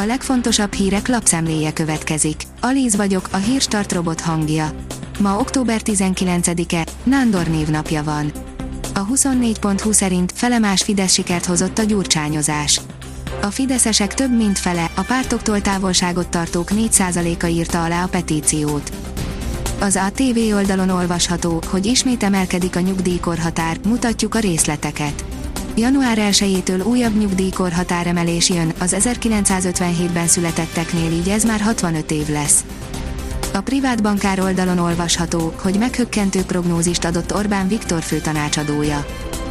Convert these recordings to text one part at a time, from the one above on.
A legfontosabb hírek lapszemléje következik. Alíz vagyok, a hírstart robot hangja. Ma október 19-e, Nándor névnapja van. A 24.20 szerint felemás Fidesz sikert hozott a gyurcsányozás. A fideszesek több mint fele, a pártoktól távolságot tartók 4%-a írta alá a petíciót. Az ATV oldalon olvasható, hogy ismét emelkedik a nyugdíjkorhatár, mutatjuk a részleteket. Január 1-től újabb nyugdíjkorhatáremelés jön, az 1957-ben születetteknél így ez már 65 év lesz. A privát bankár oldalon olvasható, hogy meghökkentő prognózist adott Orbán Viktor főtanácsadója.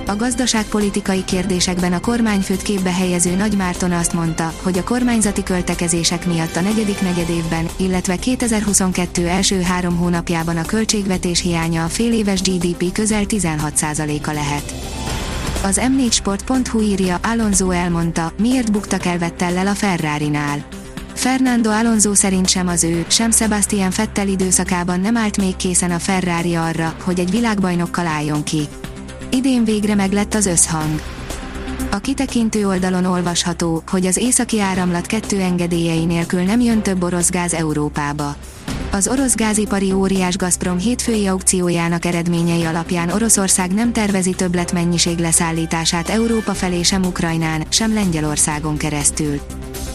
A gazdaságpolitikai kérdésekben a kormányfőt képbe helyező Nagy Márton azt mondta, hogy a kormányzati költekezések miatt a negyedik negyedévben, illetve 2022 első három hónapjában a költségvetés hiánya a féléves GDP közel 16%-a lehet. Az m4sport.hu írja, Alonso elmondta, miért buktak el Vettellel a Ferrari-nál. Fernando Alonso szerint sem az ő, sem Sebastian Vettel időszakában nem állt még készen a Ferrari arra, hogy egy világbajnokkal álljon ki. Idén végre meglett az összhang. A kitekintő oldalon olvasható, hogy az északi áramlat kettő engedélyei nélkül nem jön több orosz gáz Európába. Az orosz gázipari óriás Gazprom hétfői aukciójának eredményei alapján Oroszország nem tervezi többletmennyiség leszállítását Európa felé sem Ukrajnán, sem Lengyelországon keresztül.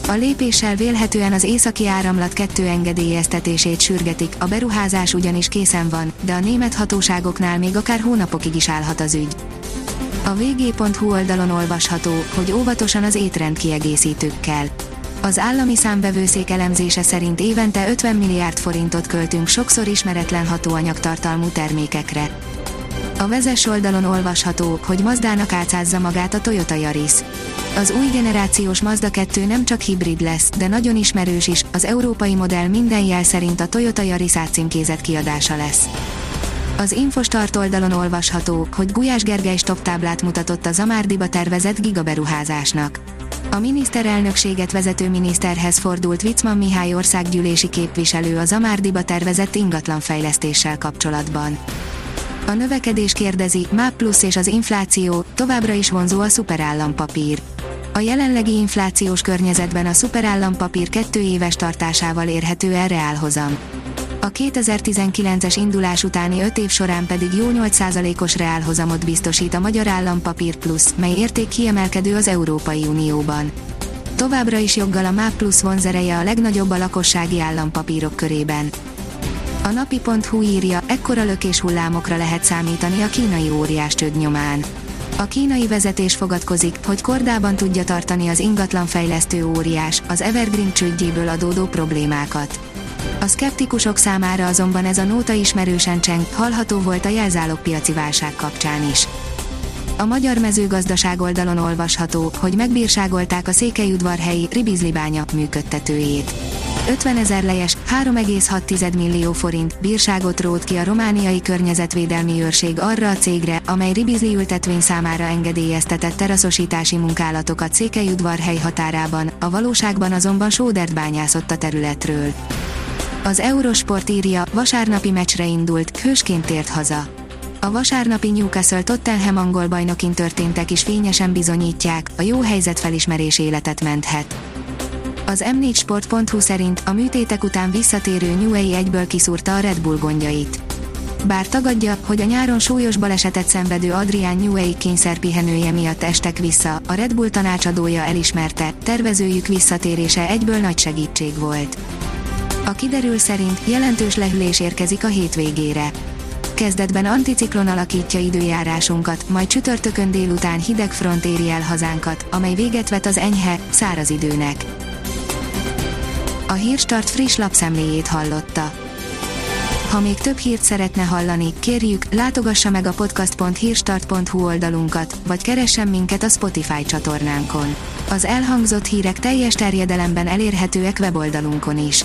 A lépéssel vélhetően az északi áramlat kettő engedélyeztetését sürgetik, a beruházás ugyanis készen van, de a német hatóságoknál még akár hónapokig is állhat az ügy. A vg.hu oldalon olvasható, hogy óvatosan az étrend kiegészítőkkel. Az állami számbevőszék elemzése szerint évente 50 milliárd forintot költünk sokszor ismeretlen hatóanyagtartalmú termékekre. A vezes oldalon olvasható, hogy Mazdának átszázza magát a Toyota Yaris. Az új generációs Mazda 2 nem csak hibrid lesz, de nagyon ismerős is, az európai modell minden jel szerint a Toyota Yaris átcímkézett kiadása lesz. Az Infostart oldalon olvasható, hogy Gulyás Gergely táblát mutatott a Zamárdiba tervezett gigaberuházásnak. A miniszterelnökséget vezető miniszterhez fordult Vicman Mihály országgyűlési képviselő a Zamárdiba tervezett ingatlanfejlesztéssel kapcsolatban. A növekedés kérdezi, MÁP plusz és az infláció, továbbra is vonzó a szuperállampapír. A jelenlegi inflációs környezetben a szuperállampapír kettő éves tartásával érhető el reálhozam. A 2019-es indulás utáni 5 év során pedig jó 8%-os reálhozamot biztosít a Magyar Állampapír Plus, mely érték kiemelkedő az Európai Unióban. Továbbra is joggal a MÁP Plus vonzereje a legnagyobb a lakossági állampapírok körében. A napi.hu írja, ekkora lökés hullámokra lehet számítani a kínai óriás csőd nyomán. A kínai vezetés fogadkozik, hogy kordában tudja tartani az ingatlanfejlesztő óriás, az Evergreen csődjéből adódó problémákat. A szkeptikusok számára azonban ez a nóta ismerősen cseng, hallható volt a jelzálogpiaci válság kapcsán is. A magyar mezőgazdaság oldalon olvasható, hogy megbírságolták a székelyudvarhelyi Ribizlibánya működtetőjét. 50 ezer lejes, 3,6 millió forint bírságot rót ki a romániai környezetvédelmi őrség arra a cégre, amely ribizli ültetvény számára engedélyeztetett teraszosítási munkálatokat Székelyudvarhely határában, a valóságban azonban sódert bányászott a területről. Az Eurosport írja, vasárnapi meccsre indult, hősként tért haza. A vasárnapi Newcastle Tottenham angol bajnokin történtek is fényesen bizonyítják, a jó helyzet felismerés életet menthet. Az m4sport.hu szerint a műtétek után visszatérő Newey egyből kiszúrta a Red Bull gondjait. Bár tagadja, hogy a nyáron súlyos balesetet szenvedő Adrián Newey kényszerpihenője miatt estek vissza, a Red Bull tanácsadója elismerte, tervezőjük visszatérése egyből nagy segítség volt. A kiderül szerint jelentős lehűlés érkezik a hétvégére. Kezdetben anticiklon alakítja időjárásunkat, majd csütörtökön délután hideg front éri el hazánkat, amely véget vet az enyhe, száraz időnek. A Hírstart friss lapszemléjét hallotta. Ha még több hírt szeretne hallani, kérjük, látogassa meg a podcast.hírstart.hu oldalunkat, vagy keressen minket a Spotify csatornánkon. Az elhangzott hírek teljes terjedelemben elérhetőek weboldalunkon is.